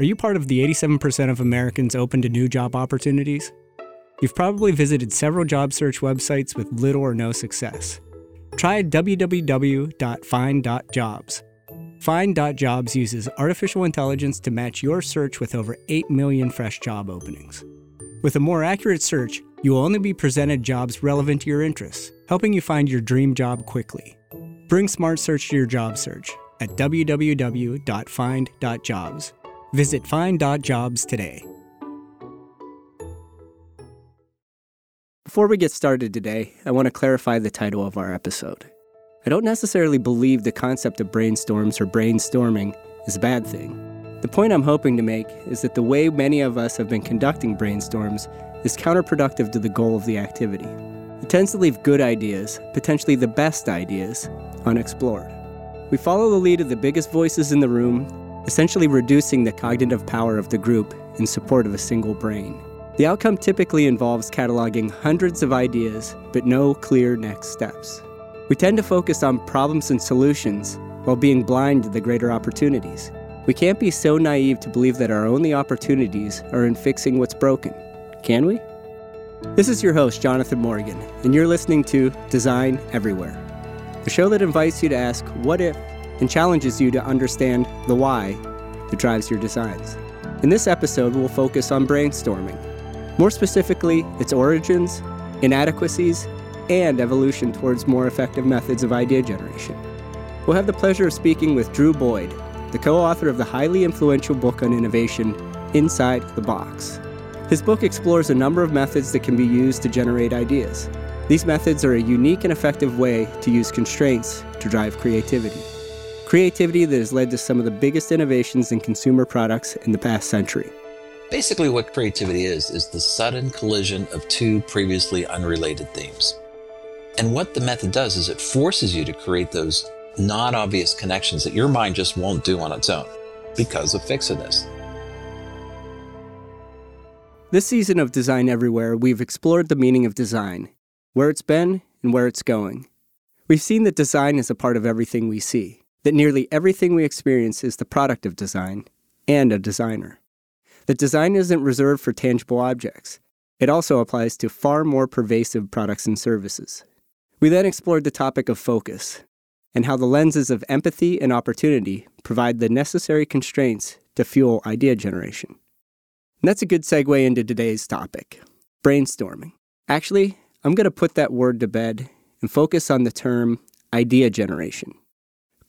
Are you part of the 87% of Americans open to new job opportunities? You've probably visited several job search websites with little or no success. Try www.find.jobs. Find.jobs uses artificial intelligence to match your search with over 8 million fresh job openings. With a more accurate search, you will only be presented jobs relevant to your interests, helping you find your dream job quickly. Bring smart search to your job search at www.find.jobs. Visit find.jobs today. Before we get started today, I want to clarify the title of our episode. I don't necessarily believe the concept of brainstorms or brainstorming is a bad thing. The point I'm hoping to make is that the way many of us have been conducting brainstorms is counterproductive to the goal of the activity. It tends to leave good ideas, potentially the best ideas, unexplored. We follow the lead of the biggest voices in the room, essentially reducing the cognitive power of the group in support of a single brain. The outcome typically involves cataloging hundreds of ideas, but no clear next steps. We tend to focus on problems and solutions while being blind to the greater opportunities. We can't be so naive to believe that our only opportunities are in fixing what's broken, can we? This is your host, Jonathan Morgan, and you're listening to Design Everywhere, the show that invites you to ask what if and challenges you to understand the why that drives your designs. In this episode, we'll focus on brainstorming more specifically, its origins, inadequacies, and evolution towards more effective methods of idea generation. We'll have the pleasure of speaking with Drew Boyd, the co author of the highly influential book on innovation, Inside the Box. His book explores a number of methods that can be used to generate ideas. These methods are a unique and effective way to use constraints to drive creativity. Creativity that has led to some of the biggest innovations in consumer products in the past century. Basically, what creativity is, is the sudden collision of two previously unrelated themes. And what the method does is it forces you to create those non obvious connections that your mind just won't do on its own because of fixedness. This season of Design Everywhere, we've explored the meaning of design, where it's been and where it's going. We've seen that design is a part of everything we see, that nearly everything we experience is the product of design and a designer that design isn't reserved for tangible objects. It also applies to far more pervasive products and services. We then explored the topic of focus and how the lenses of empathy and opportunity provide the necessary constraints to fuel idea generation. And that's a good segue into today's topic brainstorming. Actually, I'm going to put that word to bed and focus on the term idea generation.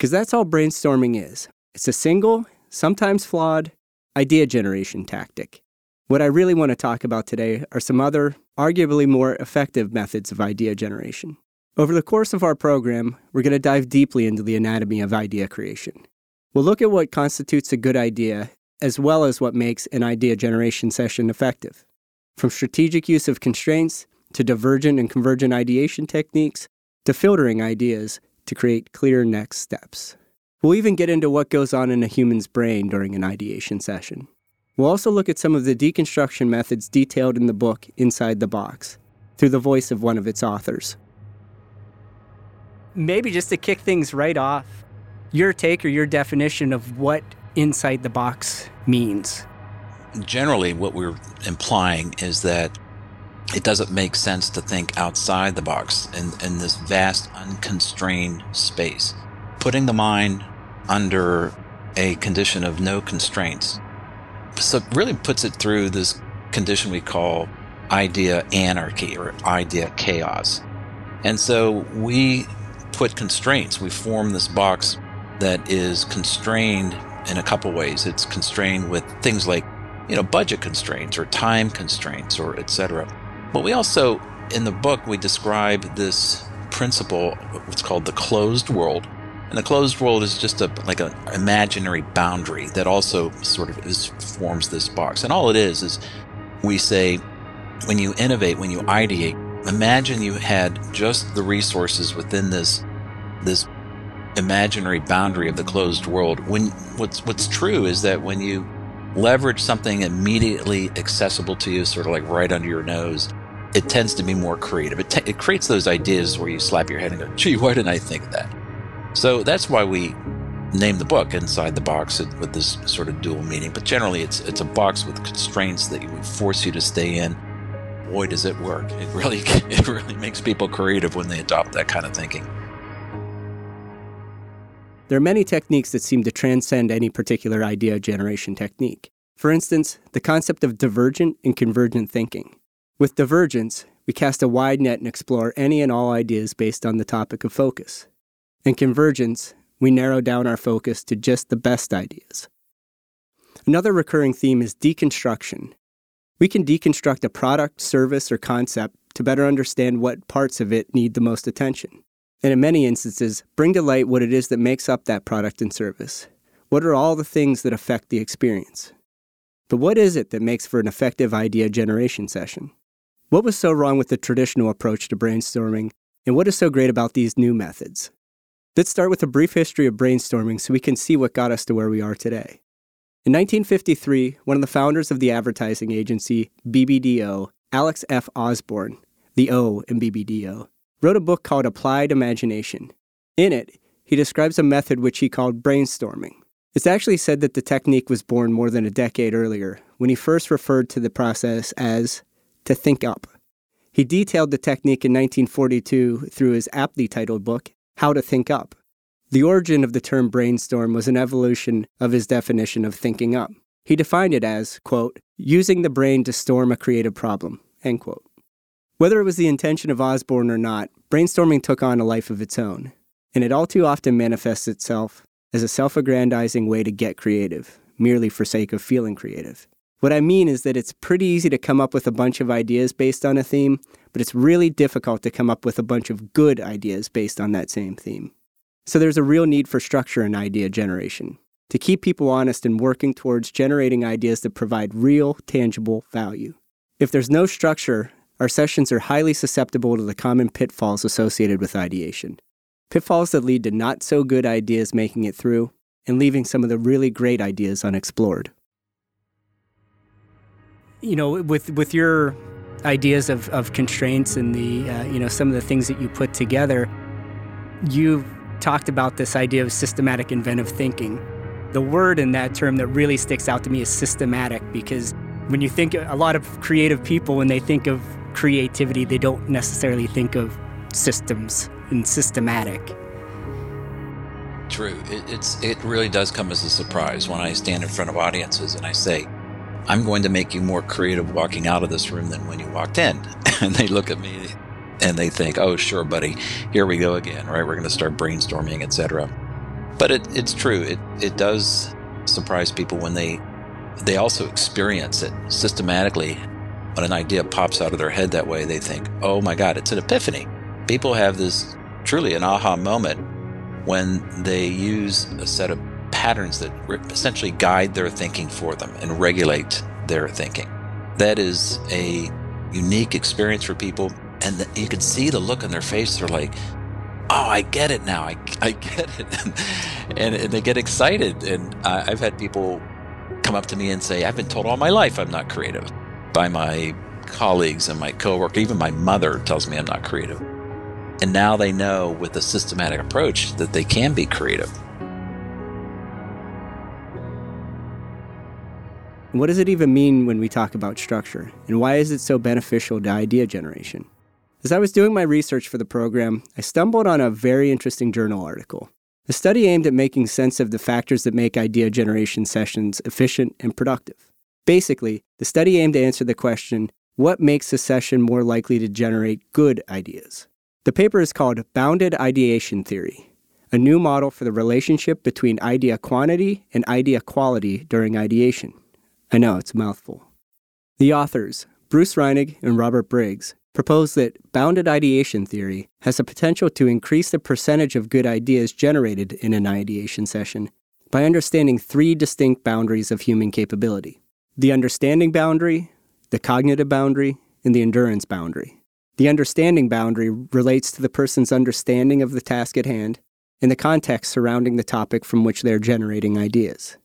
Because that's all brainstorming is it's a single, sometimes flawed, idea generation tactic. What I really want to talk about today are some other, arguably more effective methods of idea generation. Over the course of our program, we're going to dive deeply into the anatomy of idea creation. We'll look at what constitutes a good idea, as well as what makes an idea generation session effective. From strategic use of constraints, to divergent and convergent ideation techniques, to filtering ideas to create clear next steps. We'll even get into what goes on in a human's brain during an ideation session. We'll also look at some of the deconstruction methods detailed in the book Inside the Box through the voice of one of its authors. Maybe just to kick things right off, your take or your definition of what inside the box means. Generally, what we're implying is that it doesn't make sense to think outside the box in, in this vast, unconstrained space. Putting the mind under a condition of no constraints. So really puts it through this condition we call idea anarchy or idea chaos. And so we put constraints. We form this box that is constrained in a couple ways. It's constrained with things like, you know, budget constraints or time constraints or etc. But we also in the book we describe this principle what's called the closed world and the closed world is just a like an imaginary boundary that also sort of is, forms this box. And all it is is we say when you innovate, when you ideate, imagine you had just the resources within this this imaginary boundary of the closed world. When what's what's true is that when you leverage something immediately accessible to you, sort of like right under your nose, it tends to be more creative. It, it creates those ideas where you slap your head and go, "Gee, why didn't I think of that?" So that's why we name the book inside the box with this sort of dual meaning. But generally, it's it's a box with constraints that would force you to stay in. Boy, does it work! It really it really makes people creative when they adopt that kind of thinking. There are many techniques that seem to transcend any particular idea generation technique. For instance, the concept of divergent and convergent thinking. With divergence, we cast a wide net and explore any and all ideas based on the topic of focus. In convergence, we narrow down our focus to just the best ideas. Another recurring theme is deconstruction. We can deconstruct a product, service, or concept to better understand what parts of it need the most attention and in many instances, bring to light what it is that makes up that product and service. What are all the things that affect the experience? But what is it that makes for an effective idea generation session? What was so wrong with the traditional approach to brainstorming, and what is so great about these new methods? Let's start with a brief history of brainstorming so we can see what got us to where we are today. In 1953, one of the founders of the advertising agency BBDO, Alex F. Osborn, the O in BBDO, wrote a book called Applied Imagination. In it, he describes a method which he called brainstorming. It's actually said that the technique was born more than a decade earlier, when he first referred to the process as to think up. He detailed the technique in 1942 through his aptly titled book, How to Think Up. The origin of the term brainstorm was an evolution of his definition of thinking up. He defined it as, quote, using the brain to storm a creative problem, end quote. Whether it was the intention of Osborn or not, brainstorming took on a life of its own, and it all too often manifests itself as a self aggrandizing way to get creative, merely for sake of feeling creative. What I mean is that it's pretty easy to come up with a bunch of ideas based on a theme, but it's really difficult to come up with a bunch of good ideas based on that same theme. So there's a real need for structure in idea generation, to keep people honest and working towards generating ideas that provide real, tangible value. If there's no structure, our sessions are highly susceptible to the common pitfalls associated with ideation. Pitfalls that lead to not so good ideas making it through and leaving some of the really great ideas unexplored. You know, with with your ideas of, of constraints and the uh, you know some of the things that you put together, you've talked about this idea of systematic inventive thinking. The word in that term that really sticks out to me is systematic because when you think a lot of creative people when they think of creativity, they don't necessarily think of systems and systematic. True. It, it's it really does come as a surprise when I stand in front of audiences and I say, "I'm going to make you more creative walking out of this room than when you walked in," and they look at me and they think, "Oh, sure, buddy, here we go again, right? We're going to start brainstorming, etc." But it, it's true. It it does surprise people when they they also experience it systematically when an idea pops out of their head that way, they think, oh my God, it's an epiphany. People have this truly an aha moment when they use a set of patterns that essentially guide their thinking for them and regulate their thinking. That is a unique experience for people. And you can see the look on their face. They're like, oh, I get it now. I, I get it. and, and they get excited. And I've had people come up to me and say, I've been told all my life I'm not creative by my colleagues and my coworker, even my mother tells me I'm not creative. And now they know with a systematic approach that they can be creative. What does it even mean when we talk about structure? And why is it so beneficial to idea generation? As I was doing my research for the program, I stumbled on a very interesting journal article. A study aimed at making sense of the factors that make idea generation sessions efficient and productive. Basically, the study aimed to answer the question what makes a session more likely to generate good ideas? The paper is called Bounded Ideation Theory, a new model for the relationship between idea quantity and idea quality during ideation. I know, it's a mouthful. The authors, Bruce Reinig and Robert Briggs, propose that bounded ideation theory has the potential to increase the percentage of good ideas generated in an ideation session by understanding three distinct boundaries of human capability the understanding boundary, the cognitive boundary, and the endurance boundary. The understanding boundary relates to the person's understanding of the task at hand and the context surrounding the topic from which they're generating ideas.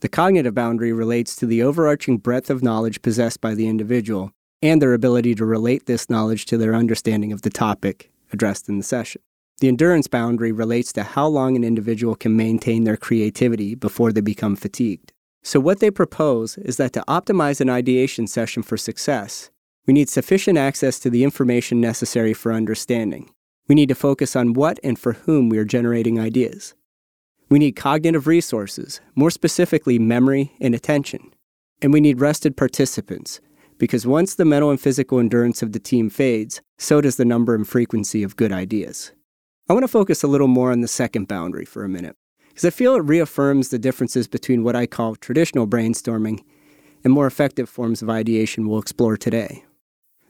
The cognitive boundary relates to the overarching breadth of knowledge possessed by the individual and their ability to relate this knowledge to their understanding of the topic addressed in the session. The endurance boundary relates to how long an individual can maintain their creativity before they become fatigued. So, what they propose is that to optimize an ideation session for success, we need sufficient access to the information necessary for understanding. We need to focus on what and for whom we are generating ideas. We need cognitive resources, more specifically memory and attention. And we need rested participants, because once the mental and physical endurance of the team fades, so does the number and frequency of good ideas. I want to focus a little more on the second boundary for a minute, because I feel it reaffirms the differences between what I call traditional brainstorming and more effective forms of ideation we'll explore today.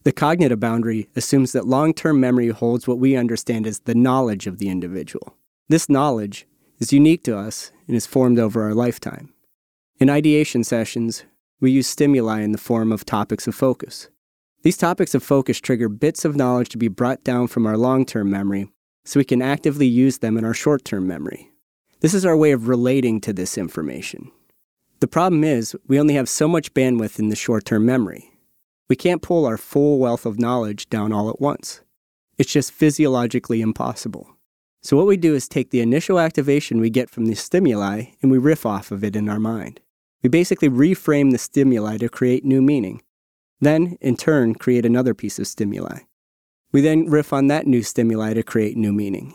The cognitive boundary assumes that long term memory holds what we understand as the knowledge of the individual. This knowledge is unique to us and is formed over our lifetime. In ideation sessions, we use stimuli in the form of topics of focus. These topics of focus trigger bits of knowledge to be brought down from our long term memory so we can actively use them in our short term memory. This is our way of relating to this information. The problem is, we only have so much bandwidth in the short term memory. We can't pull our full wealth of knowledge down all at once. It's just physiologically impossible. So, what we do is take the initial activation we get from the stimuli and we riff off of it in our mind. We basically reframe the stimuli to create new meaning. Then, in turn, create another piece of stimuli. We then riff on that new stimuli to create new meaning.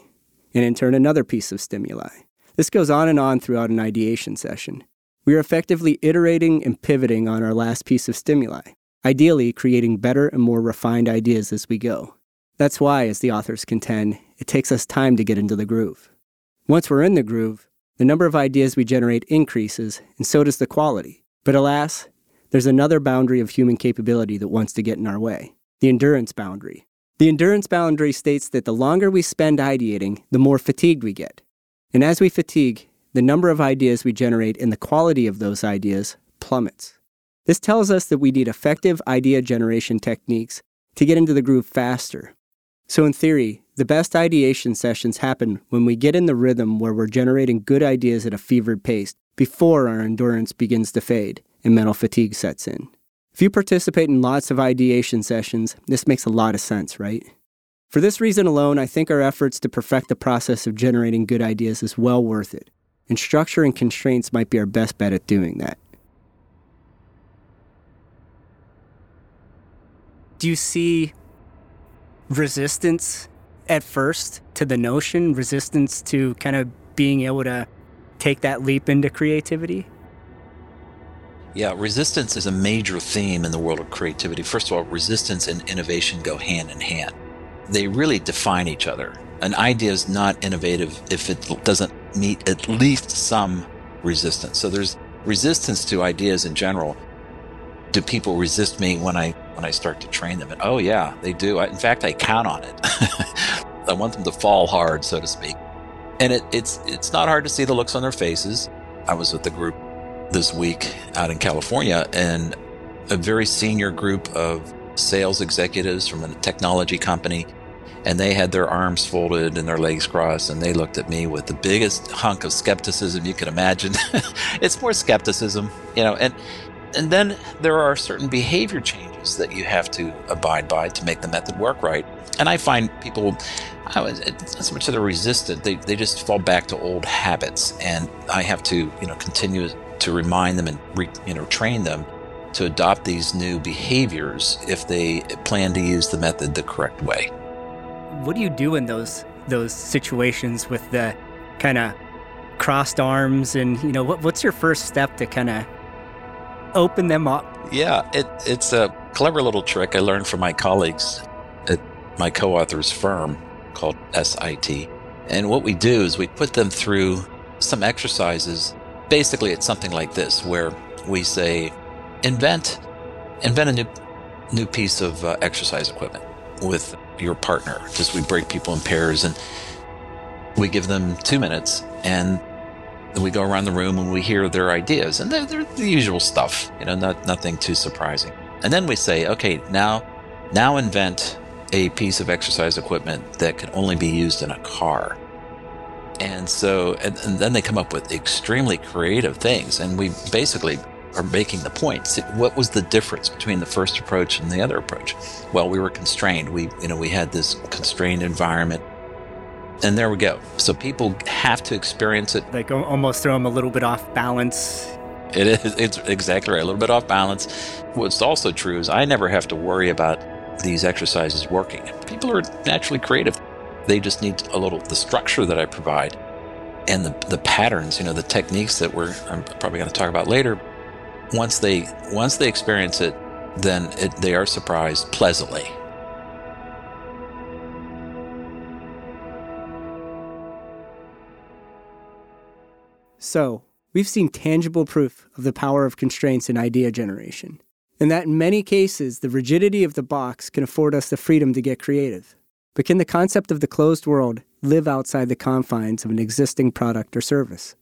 And in turn, another piece of stimuli. This goes on and on throughout an ideation session. We are effectively iterating and pivoting on our last piece of stimuli ideally creating better and more refined ideas as we go. That's why, as the authors contend, it takes us time to get into the groove. Once we're in the groove, the number of ideas we generate increases, and so does the quality. But alas, there's another boundary of human capability that wants to get in our way the endurance boundary. The endurance boundary states that the longer we spend ideating, the more fatigued we get. And as we fatigue, the number of ideas we generate and the quality of those ideas plummets. This tells us that we need effective idea generation techniques to get into the groove faster. So, in theory, the best ideation sessions happen when we get in the rhythm where we're generating good ideas at a fevered pace before our endurance begins to fade and mental fatigue sets in. If you participate in lots of ideation sessions, this makes a lot of sense, right? For this reason alone, I think our efforts to perfect the process of generating good ideas is well worth it, and structure and constraints might be our best bet at doing that. do you see resistance at first to the notion, resistance to kind of being able to take that leap into creativity? Yeah, resistance is a major theme in the world of creativity. First of all, resistance and innovation go hand in hand. They really define each other. An idea is not innovative if it doesn't meet at least some resistance. So there's resistance to ideas in general. Do people resist me when I when I start to train them. And oh, yeah, they do. I, in fact, I count on it. I want them to fall hard, so to speak. And it, it's it's not hard to see the looks on their faces. I was with the group this week out in California, and a very senior group of sales executives from a technology company, and they had their arms folded and their legs crossed, and they looked at me with the biggest hunk of skepticism you can imagine. it's more skepticism, you know, and and then there are certain behavior changes that you have to abide by to make the method work right. And I find people, I was, not so much that they're resistant, they, they just fall back to old habits. And I have to, you know, continue to remind them and, re, you know, train them to adopt these new behaviors if they plan to use the method the correct way. What do you do in those those situations with the kind of crossed arms and you know what, what's your first step to kind of open them up. Yeah, it, it's a clever little trick I learned from my colleagues at my co author's firm called SIT. And what we do is we put them through some exercises. Basically, it's something like this where we say, invent, invent a new, new piece of uh, exercise equipment with your partner. Just we break people in pairs and we give them two minutes and then we go around the room and we hear their ideas, and they're, they're the usual stuff, you know, not, nothing too surprising. And then we say, okay, now, now invent a piece of exercise equipment that can only be used in a car. And so, and, and then they come up with extremely creative things, and we basically are making the point. See, what was the difference between the first approach and the other approach? Well, we were constrained. We, you know, we had this constrained environment And there we go. So people have to experience it. Like almost throw them a little bit off balance. It is. It's exactly right. A little bit off balance. What's also true is I never have to worry about these exercises working. People are naturally creative. They just need a little the structure that I provide and the, the patterns, you know, the techniques that we're I'm probably going to talk about later. Once they once they experience it, then it, they are surprised pleasantly. So, we've seen tangible proof of the power of constraints in idea generation, and that in many cases, the rigidity of the box can afford us the freedom to get creative. But can the concept of the closed world live outside the confines of an existing product or service?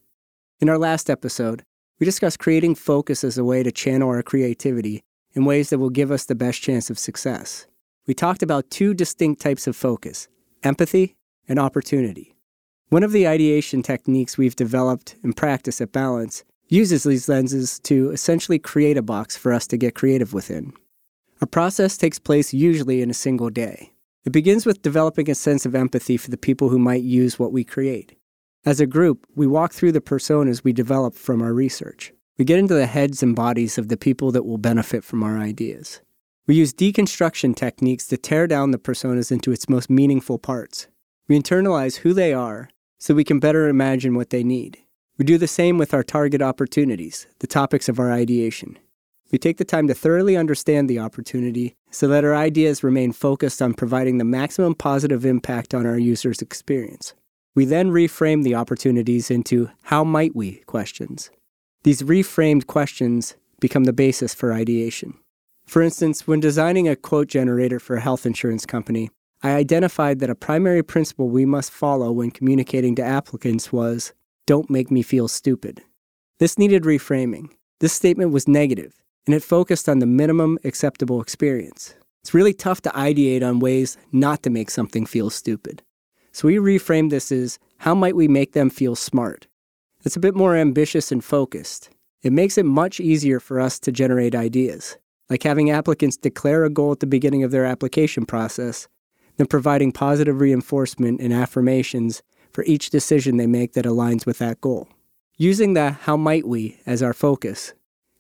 In our last episode, we discussed creating focus as a way to channel our creativity in ways that will give us the best chance of success. We talked about two distinct types of focus empathy and opportunity. One of the ideation techniques we've developed and practice at Balance uses these lenses to essentially create a box for us to get creative within. A process takes place usually in a single day. It begins with developing a sense of empathy for the people who might use what we create. As a group, we walk through the personas we develop from our research. We get into the heads and bodies of the people that will benefit from our ideas. We use deconstruction techniques to tear down the personas into its most meaningful parts. We internalize who they are so we can better imagine what they need. We do the same with our target opportunities, the topics of our ideation. We take the time to thoroughly understand the opportunity so that our ideas remain focused on providing the maximum positive impact on our users' experience. We then reframe the opportunities into how might we questions. These reframed questions become the basis for ideation. For instance, when designing a quote generator for a health insurance company, I identified that a primary principle we must follow when communicating to applicants was don't make me feel stupid. This needed reframing. This statement was negative, and it focused on the minimum acceptable experience. It's really tough to ideate on ways not to make something feel stupid. So we reframed this as how might we make them feel smart? It's a bit more ambitious and focused. It makes it much easier for us to generate ideas, like having applicants declare a goal at the beginning of their application process then providing positive reinforcement and affirmations for each decision they make that aligns with that goal. Using the how might we as our focus,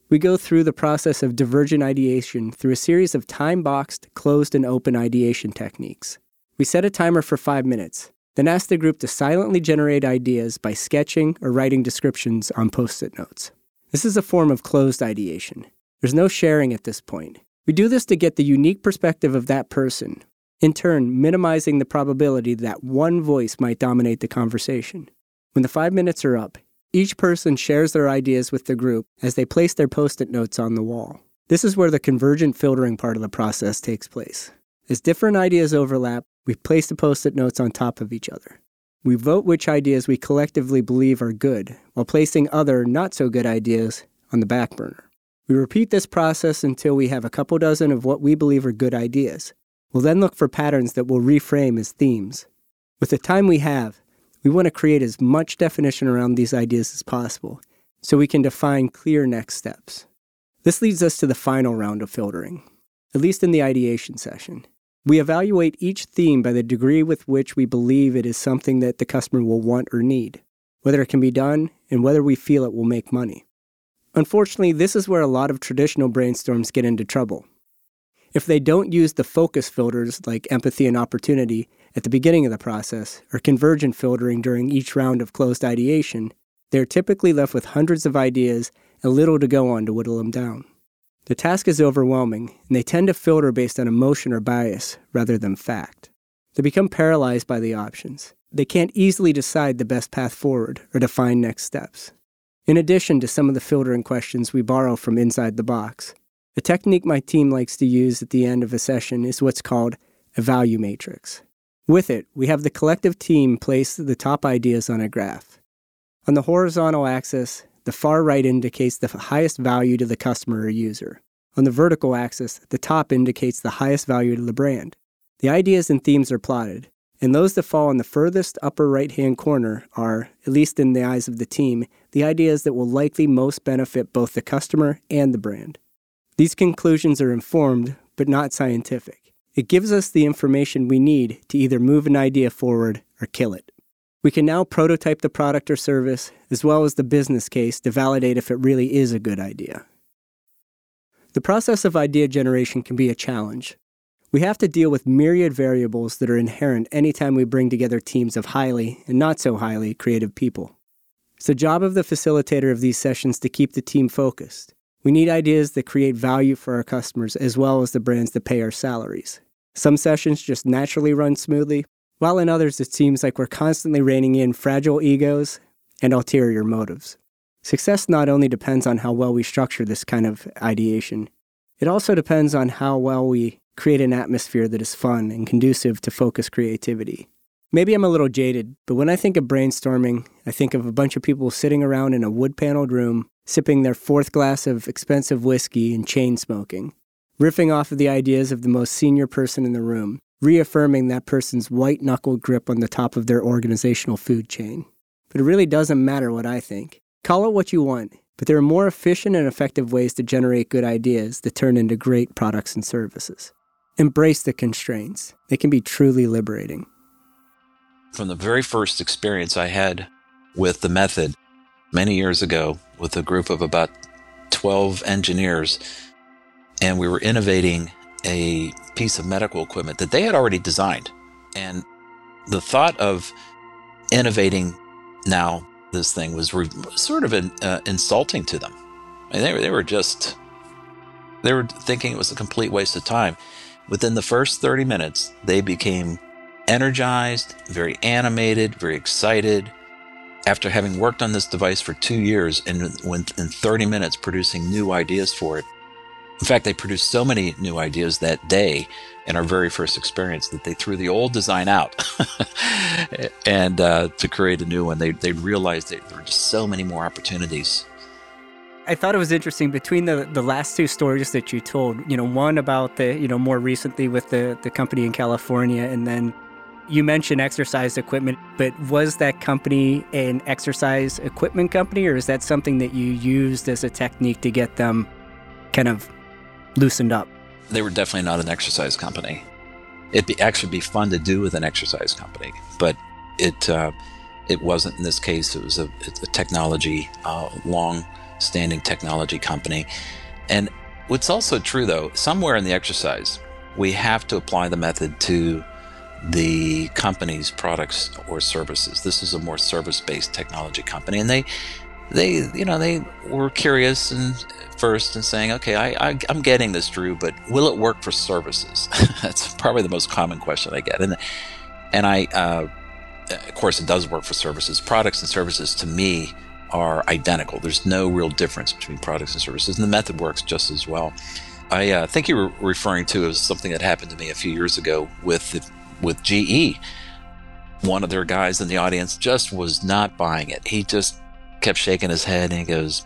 we go through the process of divergent ideation through a series of time boxed, closed, and open ideation techniques. We set a timer for five minutes, then ask the group to silently generate ideas by sketching or writing descriptions on post it notes. This is a form of closed ideation. There's no sharing at this point. We do this to get the unique perspective of that person, in turn, minimizing the probability that one voice might dominate the conversation. When the five minutes are up, each person shares their ideas with the group as they place their post it notes on the wall. This is where the convergent filtering part of the process takes place. As different ideas overlap, we place the post it notes on top of each other. We vote which ideas we collectively believe are good, while placing other not so good ideas on the back burner. We repeat this process until we have a couple dozen of what we believe are good ideas, We'll then look for patterns that we'll reframe as themes. With the time we have, we want to create as much definition around these ideas as possible so we can define clear next steps. This leads us to the final round of filtering, at least in the ideation session. We evaluate each theme by the degree with which we believe it is something that the customer will want or need, whether it can be done, and whether we feel it will make money. Unfortunately, this is where a lot of traditional brainstorms get into trouble. If they don't use the focus filters like empathy and opportunity at the beginning of the process, or convergent filtering during each round of closed ideation, they're typically left with hundreds of ideas and little to go on to whittle them down. The task is overwhelming, and they tend to filter based on emotion or bias rather than fact. They become paralyzed by the options. They can't easily decide the best path forward or define next steps. In addition to some of the filtering questions we borrow from inside the box, the technique my team likes to use at the end of a session is what's called a value matrix. With it, we have the collective team place the top ideas on a graph. On the horizontal axis, the far right indicates the highest value to the customer or user. On the vertical axis, the top indicates the highest value to the brand. The ideas and themes are plotted, and those that fall in the furthest upper right hand corner are, at least in the eyes of the team, the ideas that will likely most benefit both the customer and the brand. These conclusions are informed, but not scientific. It gives us the information we need to either move an idea forward or kill it. We can now prototype the product or service, as well as the business case, to validate if it really is a good idea. The process of idea generation can be a challenge. We have to deal with myriad variables that are inherent anytime we bring together teams of highly and not so highly creative people. It's the job of the facilitator of these sessions to keep the team focused. We need ideas that create value for our customers as well as the brands that pay our salaries. Some sessions just naturally run smoothly, while in others it seems like we're constantly reining in fragile egos and ulterior motives. Success not only depends on how well we structure this kind of ideation, it also depends on how well we create an atmosphere that is fun and conducive to focused creativity. Maybe I'm a little jaded, but when I think of brainstorming, I think of a bunch of people sitting around in a wood paneled room, sipping their fourth glass of expensive whiskey and chain smoking, riffing off of the ideas of the most senior person in the room, reaffirming that person's white knuckled grip on the top of their organizational food chain. But it really doesn't matter what I think. Call it what you want, but there are more efficient and effective ways to generate good ideas that turn into great products and services. Embrace the constraints, they can be truly liberating. From the very first experience I had with the method many years ago with a group of about 12 engineers, and we were innovating a piece of medical equipment that they had already designed. And the thought of innovating now this thing was re- sort of an, uh, insulting to them. Mean, they they were just, they were thinking it was a complete waste of time. Within the first 30 minutes, they became energized, very animated, very excited. After having worked on this device for two years and in 30 minutes producing new ideas for it. In fact, they produced so many new ideas that day in our very first experience that they threw the old design out and uh, to create a new one. They, they realized that there were just so many more opportunities I thought it was interesting between the, the last two stories that you told, you know, one about the, you know, more recently with the, the company in California, and then you mentioned exercise equipment, but was that company an exercise equipment company, or is that something that you used as a technique to get them kind of loosened up? They were definitely not an exercise company. It'd be, actually be fun to do with an exercise company, but it uh, it wasn't in this case. It was a, a technology, uh, long standing technology company. And what's also true, though, somewhere in the exercise, we have to apply the method to the company's products or services. This is a more service-based technology company, and they, they, you know, they were curious and first and saying, okay, I, I, am getting this, Drew, but will it work for services? That's probably the most common question I get, and and I, uh, of course, it does work for services. Products and services, to me, are identical. There's no real difference between products and services, and the method works just as well. I uh, think you were referring to as something that happened to me a few years ago with with GE. One of their guys in the audience just was not buying it. He just kept shaking his head and he goes,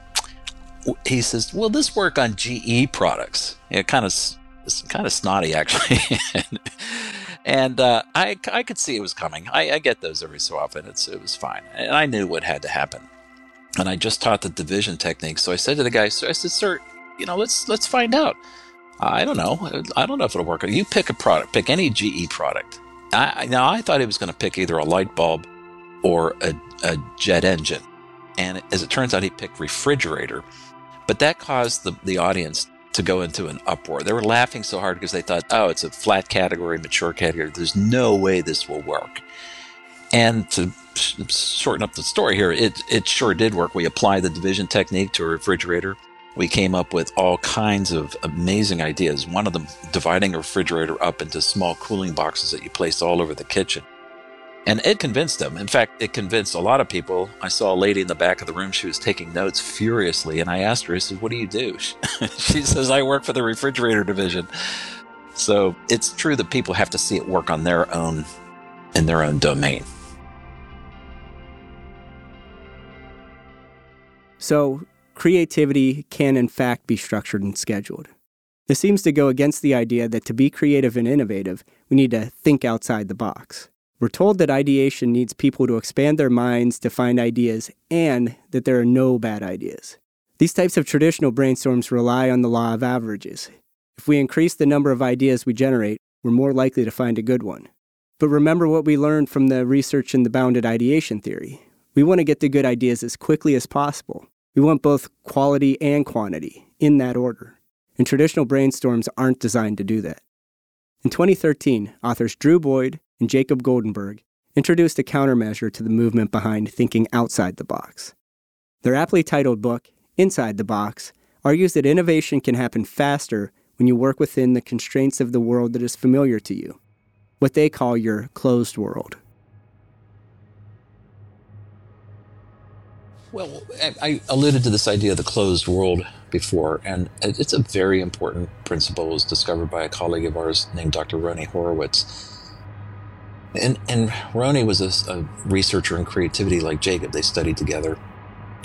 he says, "Will this work on GE products?" It kind of it's kind of snotty actually. and, uh, I, I could see it was coming. I, I, get those every so often. It's, it was fine. And I knew what had to happen and I just taught the division technique. So I said to the guy, so I said, sir, you know, let's let's find out. I don't know. I don't know if it'll work. You pick a product. Pick any GE product. I, now I thought he was going to pick either a light bulb or a, a jet engine, and as it turns out, he picked refrigerator. But that caused the, the audience to go into an uproar. They were laughing so hard because they thought, oh, it's a flat category, mature category. There's no way this will work. And to shorten up the story here, it, it sure did work. We applied the division technique to a refrigerator. We came up with all kinds of amazing ideas. One of them dividing a refrigerator up into small cooling boxes that you place all over the kitchen. And it convinced them. In fact, it convinced a lot of people. I saw a lady in the back of the room. She was taking notes furiously. And I asked her, I said, What do you do? she says, I work for the refrigerator division. So it's true that people have to see it work on their own, in their own domain. So, creativity can in fact be structured and scheduled. This seems to go against the idea that to be creative and innovative, we need to think outside the box. We're told that ideation needs people to expand their minds to find ideas and that there are no bad ideas. These types of traditional brainstorms rely on the law of averages. If we increase the number of ideas we generate, we're more likely to find a good one. But remember what we learned from the research in the bounded ideation theory. We want to get the good ideas as quickly as possible. We want both quality and quantity in that order. And traditional brainstorms aren't designed to do that. In 2013, authors Drew Boyd and Jacob Goldenberg introduced a countermeasure to the movement behind thinking outside the box. Their aptly titled book, Inside the Box, argues that innovation can happen faster when you work within the constraints of the world that is familiar to you, what they call your closed world. Well, I alluded to this idea of the closed world before, and it's a very important principle. It was discovered by a colleague of ours named Dr. Roni Horowitz. And, and Roni was a, a researcher in creativity like Jacob. They studied together.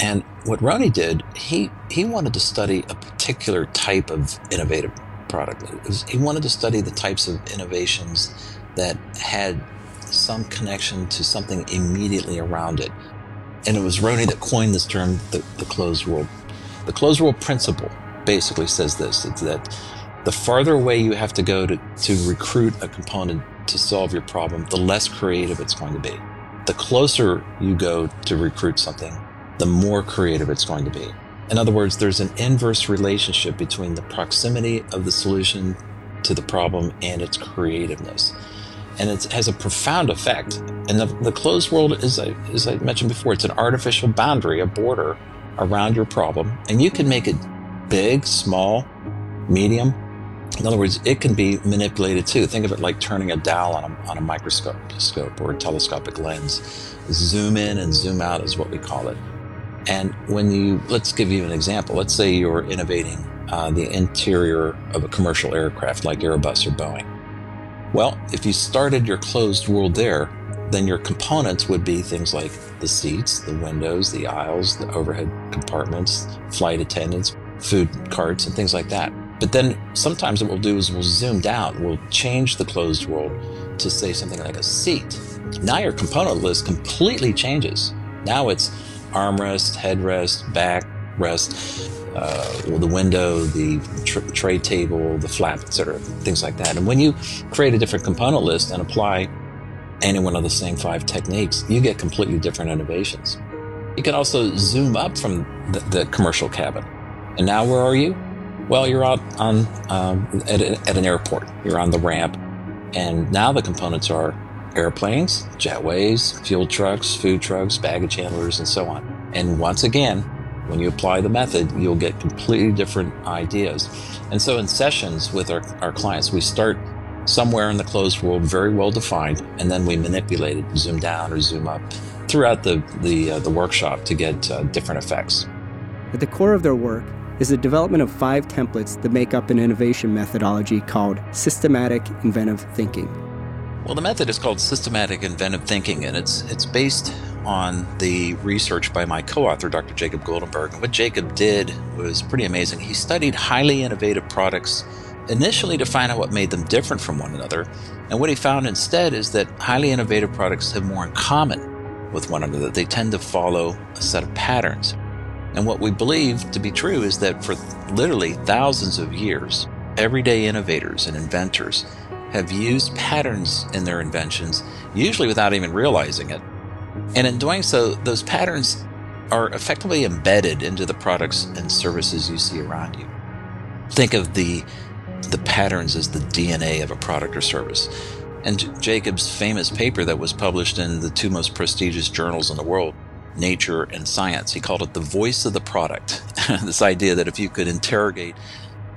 And what Roni did, he, he wanted to study a particular type of innovative product. Was, he wanted to study the types of innovations that had some connection to something immediately around it and it was Roni that coined this term, the, the closed world. The closed world principle basically says this it's that the farther away you have to go to, to recruit a component to solve your problem, the less creative it's going to be. The closer you go to recruit something, the more creative it's going to be. In other words, there's an inverse relationship between the proximity of the solution to the problem and its creativeness and it has a profound effect. And the, the closed world, is, as I mentioned before, it's an artificial boundary, a border around your problem, and you can make it big, small, medium. In other words, it can be manipulated too. Think of it like turning a dial on a, on a microscope or a telescopic lens. Zoom in and zoom out is what we call it. And when you, let's give you an example. Let's say you're innovating uh, the interior of a commercial aircraft like Airbus or Boeing well, if you started your closed world there, then your components would be things like the seats, the windows, the aisles, the overhead compartments, flight attendants, food carts, and things like that. But then sometimes what we'll do is we'll zoom out, we'll change the closed world to say something like a seat. Now your component list completely changes. Now it's armrest, headrest, back rest, uh, the window, the tr- tray table, the flap, etc., things like that. And when you create a different component list and apply any one of the same five techniques, you get completely different innovations. You can also zoom up from the, the commercial cabin. And now where are you? Well, you're out on um, at, at an airport. You're on the ramp, and now the components are airplanes, jetways, fuel trucks, food trucks, baggage handlers, and so on. And once again, when you apply the method, you'll get completely different ideas. And so in sessions with our, our clients, we start somewhere in the closed world, very well defined, and then we manipulate it, zoom down or zoom up throughout the, the, uh, the workshop to get uh, different effects. At the core of their work is the development of five templates that make up an innovation methodology called systematic inventive thinking. Well, the method is called systematic inventive thinking, and it's, it's based on the research by my co author, Dr. Jacob Goldenberg. And what Jacob did was pretty amazing. He studied highly innovative products initially to find out what made them different from one another. And what he found instead is that highly innovative products have more in common with one another. That they tend to follow a set of patterns. And what we believe to be true is that for literally thousands of years, everyday innovators and inventors have used patterns in their inventions, usually without even realizing it, and in doing so, those patterns are effectively embedded into the products and services you see around you. Think of the the patterns as the DNA of a product or service. And Jacob's famous paper that was published in the two most prestigious journals in the world, Nature and Science, he called it the voice of the product. this idea that if you could interrogate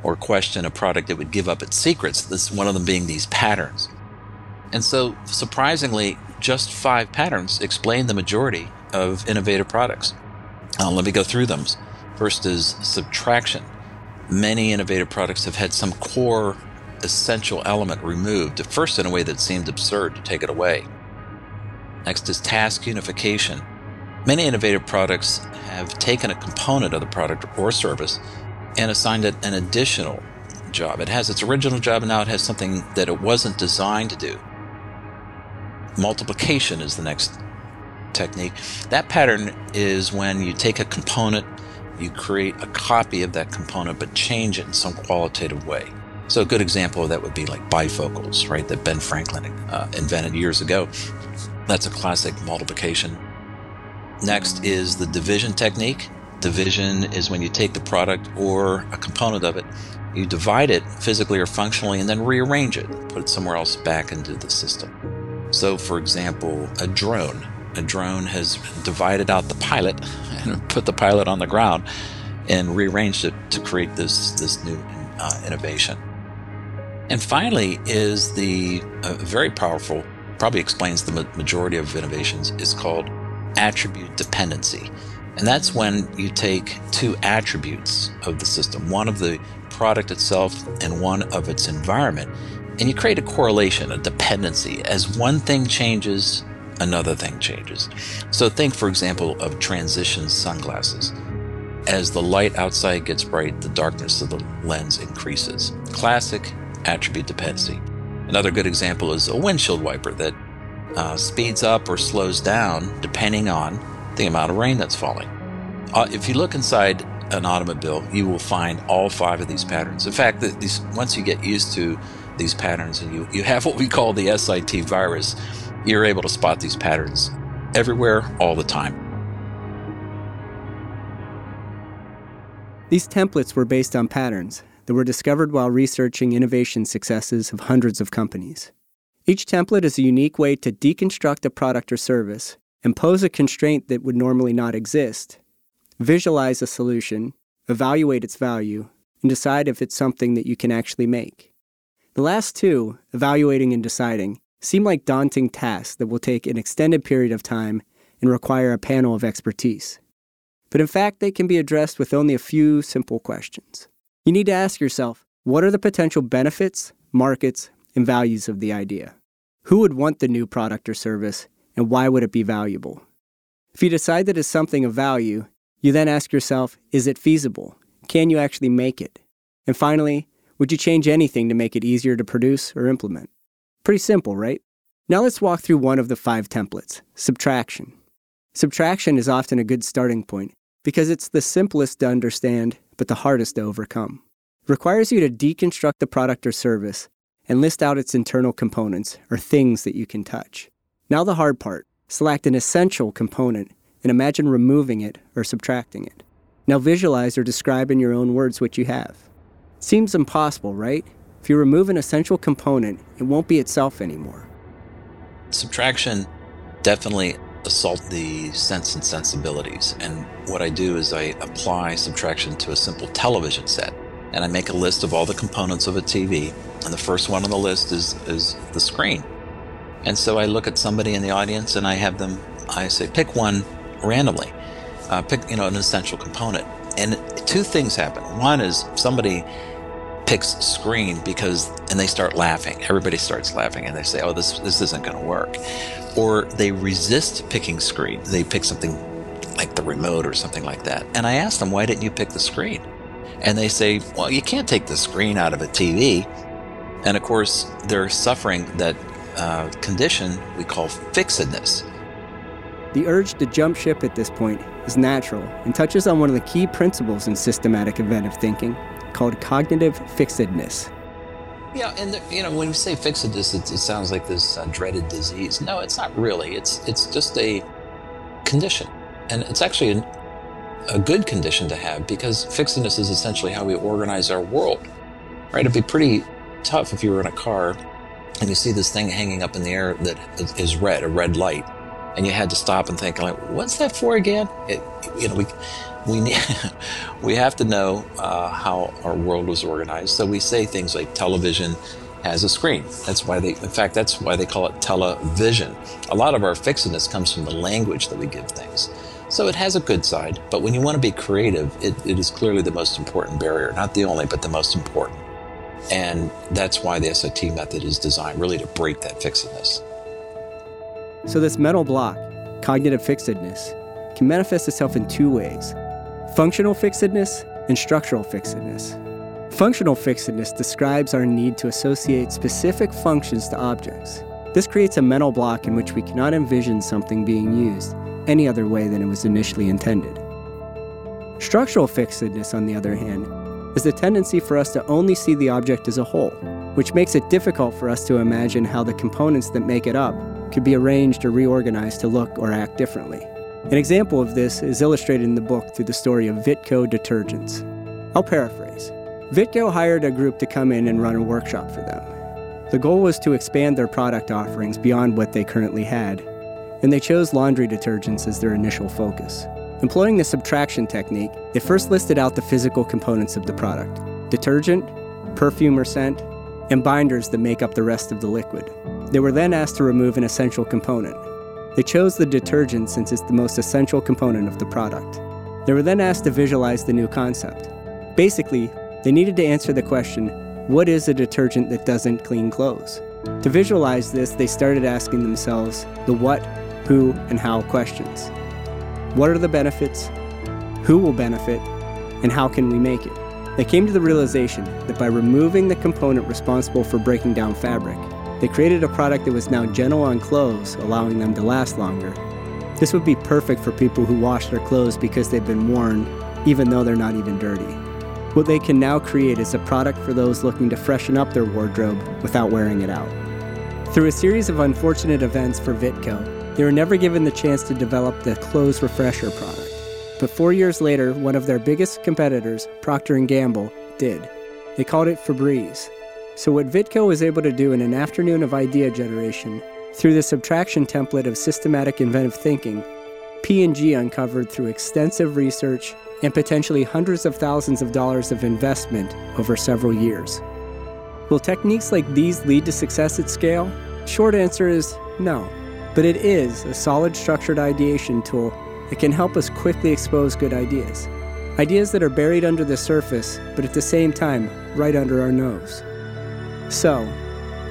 or question a product, it would give up its secrets. This one of them being these patterns. And so, surprisingly, just five patterns explain the majority of innovative products. Uh, let me go through them. First is subtraction. Many innovative products have had some core essential element removed, at first in a way that seemed absurd to take it away. Next is task unification. Many innovative products have taken a component of the product or service and assigned it an additional job. It has its original job and now it has something that it wasn't designed to do. Multiplication is the next technique. That pattern is when you take a component, you create a copy of that component, but change it in some qualitative way. So a good example of that would be like bifocals, right? That Ben Franklin uh, invented years ago. That's a classic multiplication. Next is the division technique. Division is when you take the product or a component of it, you divide it physically or functionally, and then rearrange it, put it somewhere else back into the system. So, for example, a drone. A drone has divided out the pilot and put the pilot on the ground and rearranged it to create this, this new uh, innovation. And finally, is the uh, very powerful, probably explains the majority of innovations, is called attribute dependency. And that's when you take two attributes of the system, one of the product itself and one of its environment, and you create a correlation, a dependency. As one thing changes, another thing changes. So think, for example, of transition sunglasses. As the light outside gets bright, the darkness of the lens increases. Classic attribute dependency. Another good example is a windshield wiper that uh, speeds up or slows down depending on the amount of rain that's falling. Uh, if you look inside an automobile, you will find all five of these patterns. In fact, these, once you get used to these patterns and you, you have what we call the SIT virus, you're able to spot these patterns everywhere, all the time. These templates were based on patterns that were discovered while researching innovation successes of hundreds of companies. Each template is a unique way to deconstruct a product or service, impose a constraint that would normally not exist, visualize a solution, evaluate its value, and decide if it's something that you can actually make. The last two, evaluating and deciding, seem like daunting tasks that will take an extended period of time and require a panel of expertise. But in fact, they can be addressed with only a few simple questions. You need to ask yourself what are the potential benefits, markets, and values of the idea? Who would want the new product or service, and why would it be valuable? If you decide that it's something of value, you then ask yourself is it feasible? Can you actually make it? And finally, would you change anything to make it easier to produce or implement? Pretty simple, right? Now let's walk through one of the five templates subtraction. Subtraction is often a good starting point because it's the simplest to understand but the hardest to overcome. It requires you to deconstruct the product or service and list out its internal components or things that you can touch. Now, the hard part select an essential component and imagine removing it or subtracting it. Now, visualize or describe in your own words what you have. Seems impossible, right? If you remove an essential component, it won't be itself anymore. Subtraction definitely assault the sense and sensibilities. And what I do is I apply subtraction to a simple television set. And I make a list of all the components of a TV. And the first one on the list is, is the screen. And so I look at somebody in the audience and I have them, I say, pick one randomly, uh, pick, you know, an essential component. And two things happen. One is somebody picks screen because, and they start laughing. Everybody starts laughing and they say, oh, this, this isn't going to work or they resist picking screen. They pick something like the remote or something like that. And I ask them, why didn't you pick the screen? And they say, well, you can't take the screen out of a TV. And of course, they're suffering that uh, condition we call fixedness. The urge to jump ship at this point is natural and touches on one of the key principles in systematic inventive thinking called cognitive fixedness. Yeah, and the, you know when we say fixedness, it, it sounds like this uh, dreaded disease. No, it's not really. It's it's just a condition, and it's actually an, a good condition to have because fixedness is essentially how we organize our world. Right? It'd be pretty tough if you were in a car and you see this thing hanging up in the air that is red, a red light, and you had to stop and think, like, what's that for again? It, you know, we we need, we have to know uh, how our world was organized. So we say things like television has a screen. That's why they, in fact, that's why they call it television. A lot of our fixedness comes from the language that we give things. So it has a good side, but when you want to be creative, it, it is clearly the most important barrier. Not the only, but the most important. And that's why the SIT method is designed really to break that fixedness. So, this mental block, cognitive fixedness, can manifest itself in two ways functional fixedness and structural fixedness. Functional fixedness describes our need to associate specific functions to objects. This creates a mental block in which we cannot envision something being used any other way than it was initially intended. Structural fixedness, on the other hand, is the tendency for us to only see the object as a whole, which makes it difficult for us to imagine how the components that make it up could be arranged or reorganized to look or act differently. An example of this is illustrated in the book through the story of Vitco Detergents. I'll paraphrase. Vitco hired a group to come in and run a workshop for them. The goal was to expand their product offerings beyond what they currently had, and they chose laundry detergents as their initial focus. Employing the subtraction technique, they first listed out the physical components of the product detergent, perfume or scent, and binders that make up the rest of the liquid. They were then asked to remove an essential component. They chose the detergent since it's the most essential component of the product. They were then asked to visualize the new concept. Basically, they needed to answer the question what is a detergent that doesn't clean clothes? To visualize this, they started asking themselves the what, who, and how questions. What are the benefits? Who will benefit? And how can we make it? They came to the realization that by removing the component responsible for breaking down fabric, they created a product that was now gentle on clothes, allowing them to last longer. This would be perfect for people who wash their clothes because they've been worn, even though they're not even dirty. What they can now create is a product for those looking to freshen up their wardrobe without wearing it out. Through a series of unfortunate events for Vitco, they were never given the chance to develop the clothes refresher product. But 4 years later, one of their biggest competitors, Procter & Gamble, did. They called it Febreze. So what Vitco was able to do in an afternoon of idea generation, through the subtraction template of systematic inventive thinking, P&G uncovered through extensive research and potentially hundreds of thousands of dollars of investment over several years. Will techniques like these lead to success at scale? Short answer is no, but it is a solid structured ideation tool that can help us quickly expose good ideas. Ideas that are buried under the surface, but at the same time, right under our nose. So,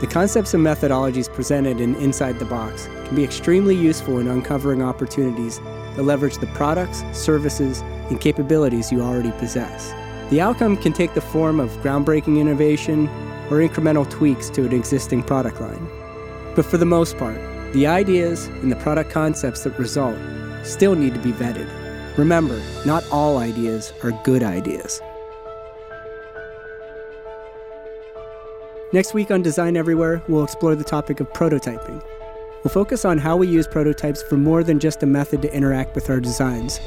the concepts and methodologies presented in Inside the Box can be extremely useful in uncovering opportunities that leverage the products, services, and capabilities you already possess. The outcome can take the form of groundbreaking innovation or incremental tweaks to an existing product line. But for the most part, the ideas and the product concepts that result still need to be vetted. Remember, not all ideas are good ideas. Next week on Design Everywhere, we'll explore the topic of prototyping. We'll focus on how we use prototypes for more than just a method to interact with our designs.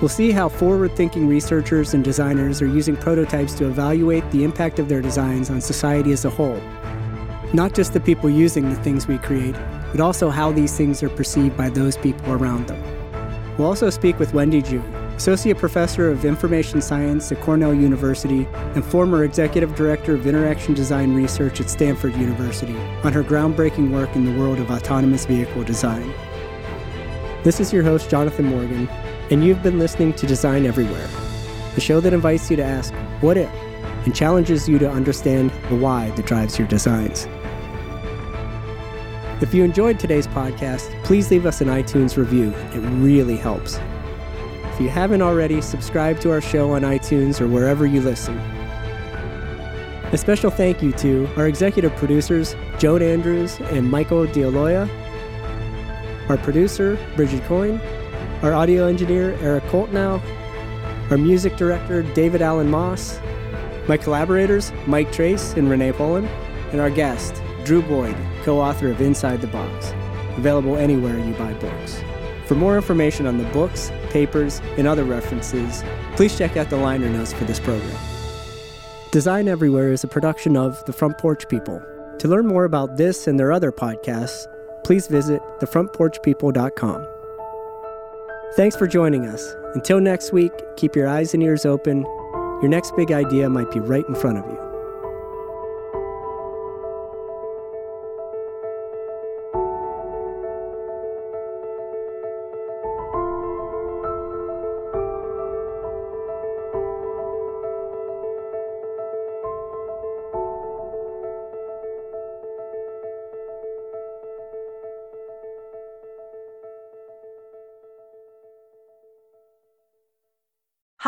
We'll see how forward thinking researchers and designers are using prototypes to evaluate the impact of their designs on society as a whole. Not just the people using the things we create, but also how these things are perceived by those people around them. We'll also speak with Wendy Ju, Associate Professor of Information Science at Cornell University and former Executive Director of Interaction Design Research at Stanford University, on her groundbreaking work in the world of autonomous vehicle design. This is your host, Jonathan Morgan, and you've been listening to Design Everywhere, the show that invites you to ask, What if? And challenges you to understand the why that drives your designs. If you enjoyed today's podcast, please leave us an iTunes review. It really helps. If you haven't already, subscribe to our show on iTunes or wherever you listen. A special thank you to our executive producers, Joan Andrews and Michael Dialoya, our producer, Bridget Coyne, our audio engineer, Eric Koltnow, our music director, David Allen Moss, my collaborators, Mike Trace and Renee Poland, and our guest, Drew Boyd, co author of Inside the Box, available anywhere you buy books. For more information on the books, papers, and other references, please check out the liner notes for this program. Design Everywhere is a production of The Front Porch People. To learn more about this and their other podcasts, please visit thefrontporchpeople.com. Thanks for joining us. Until next week, keep your eyes and ears open. Your next big idea might be right in front of you.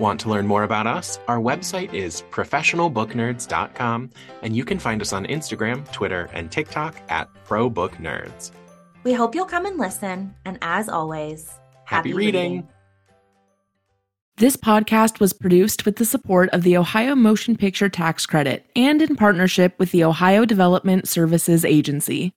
Want to learn more about us? Our website is professionalbooknerds.com, and you can find us on Instagram, Twitter, and TikTok at ProBookNerds. We hope you'll come and listen, and as always, happy, happy reading. reading. This podcast was produced with the support of the Ohio Motion Picture Tax Credit and in partnership with the Ohio Development Services Agency.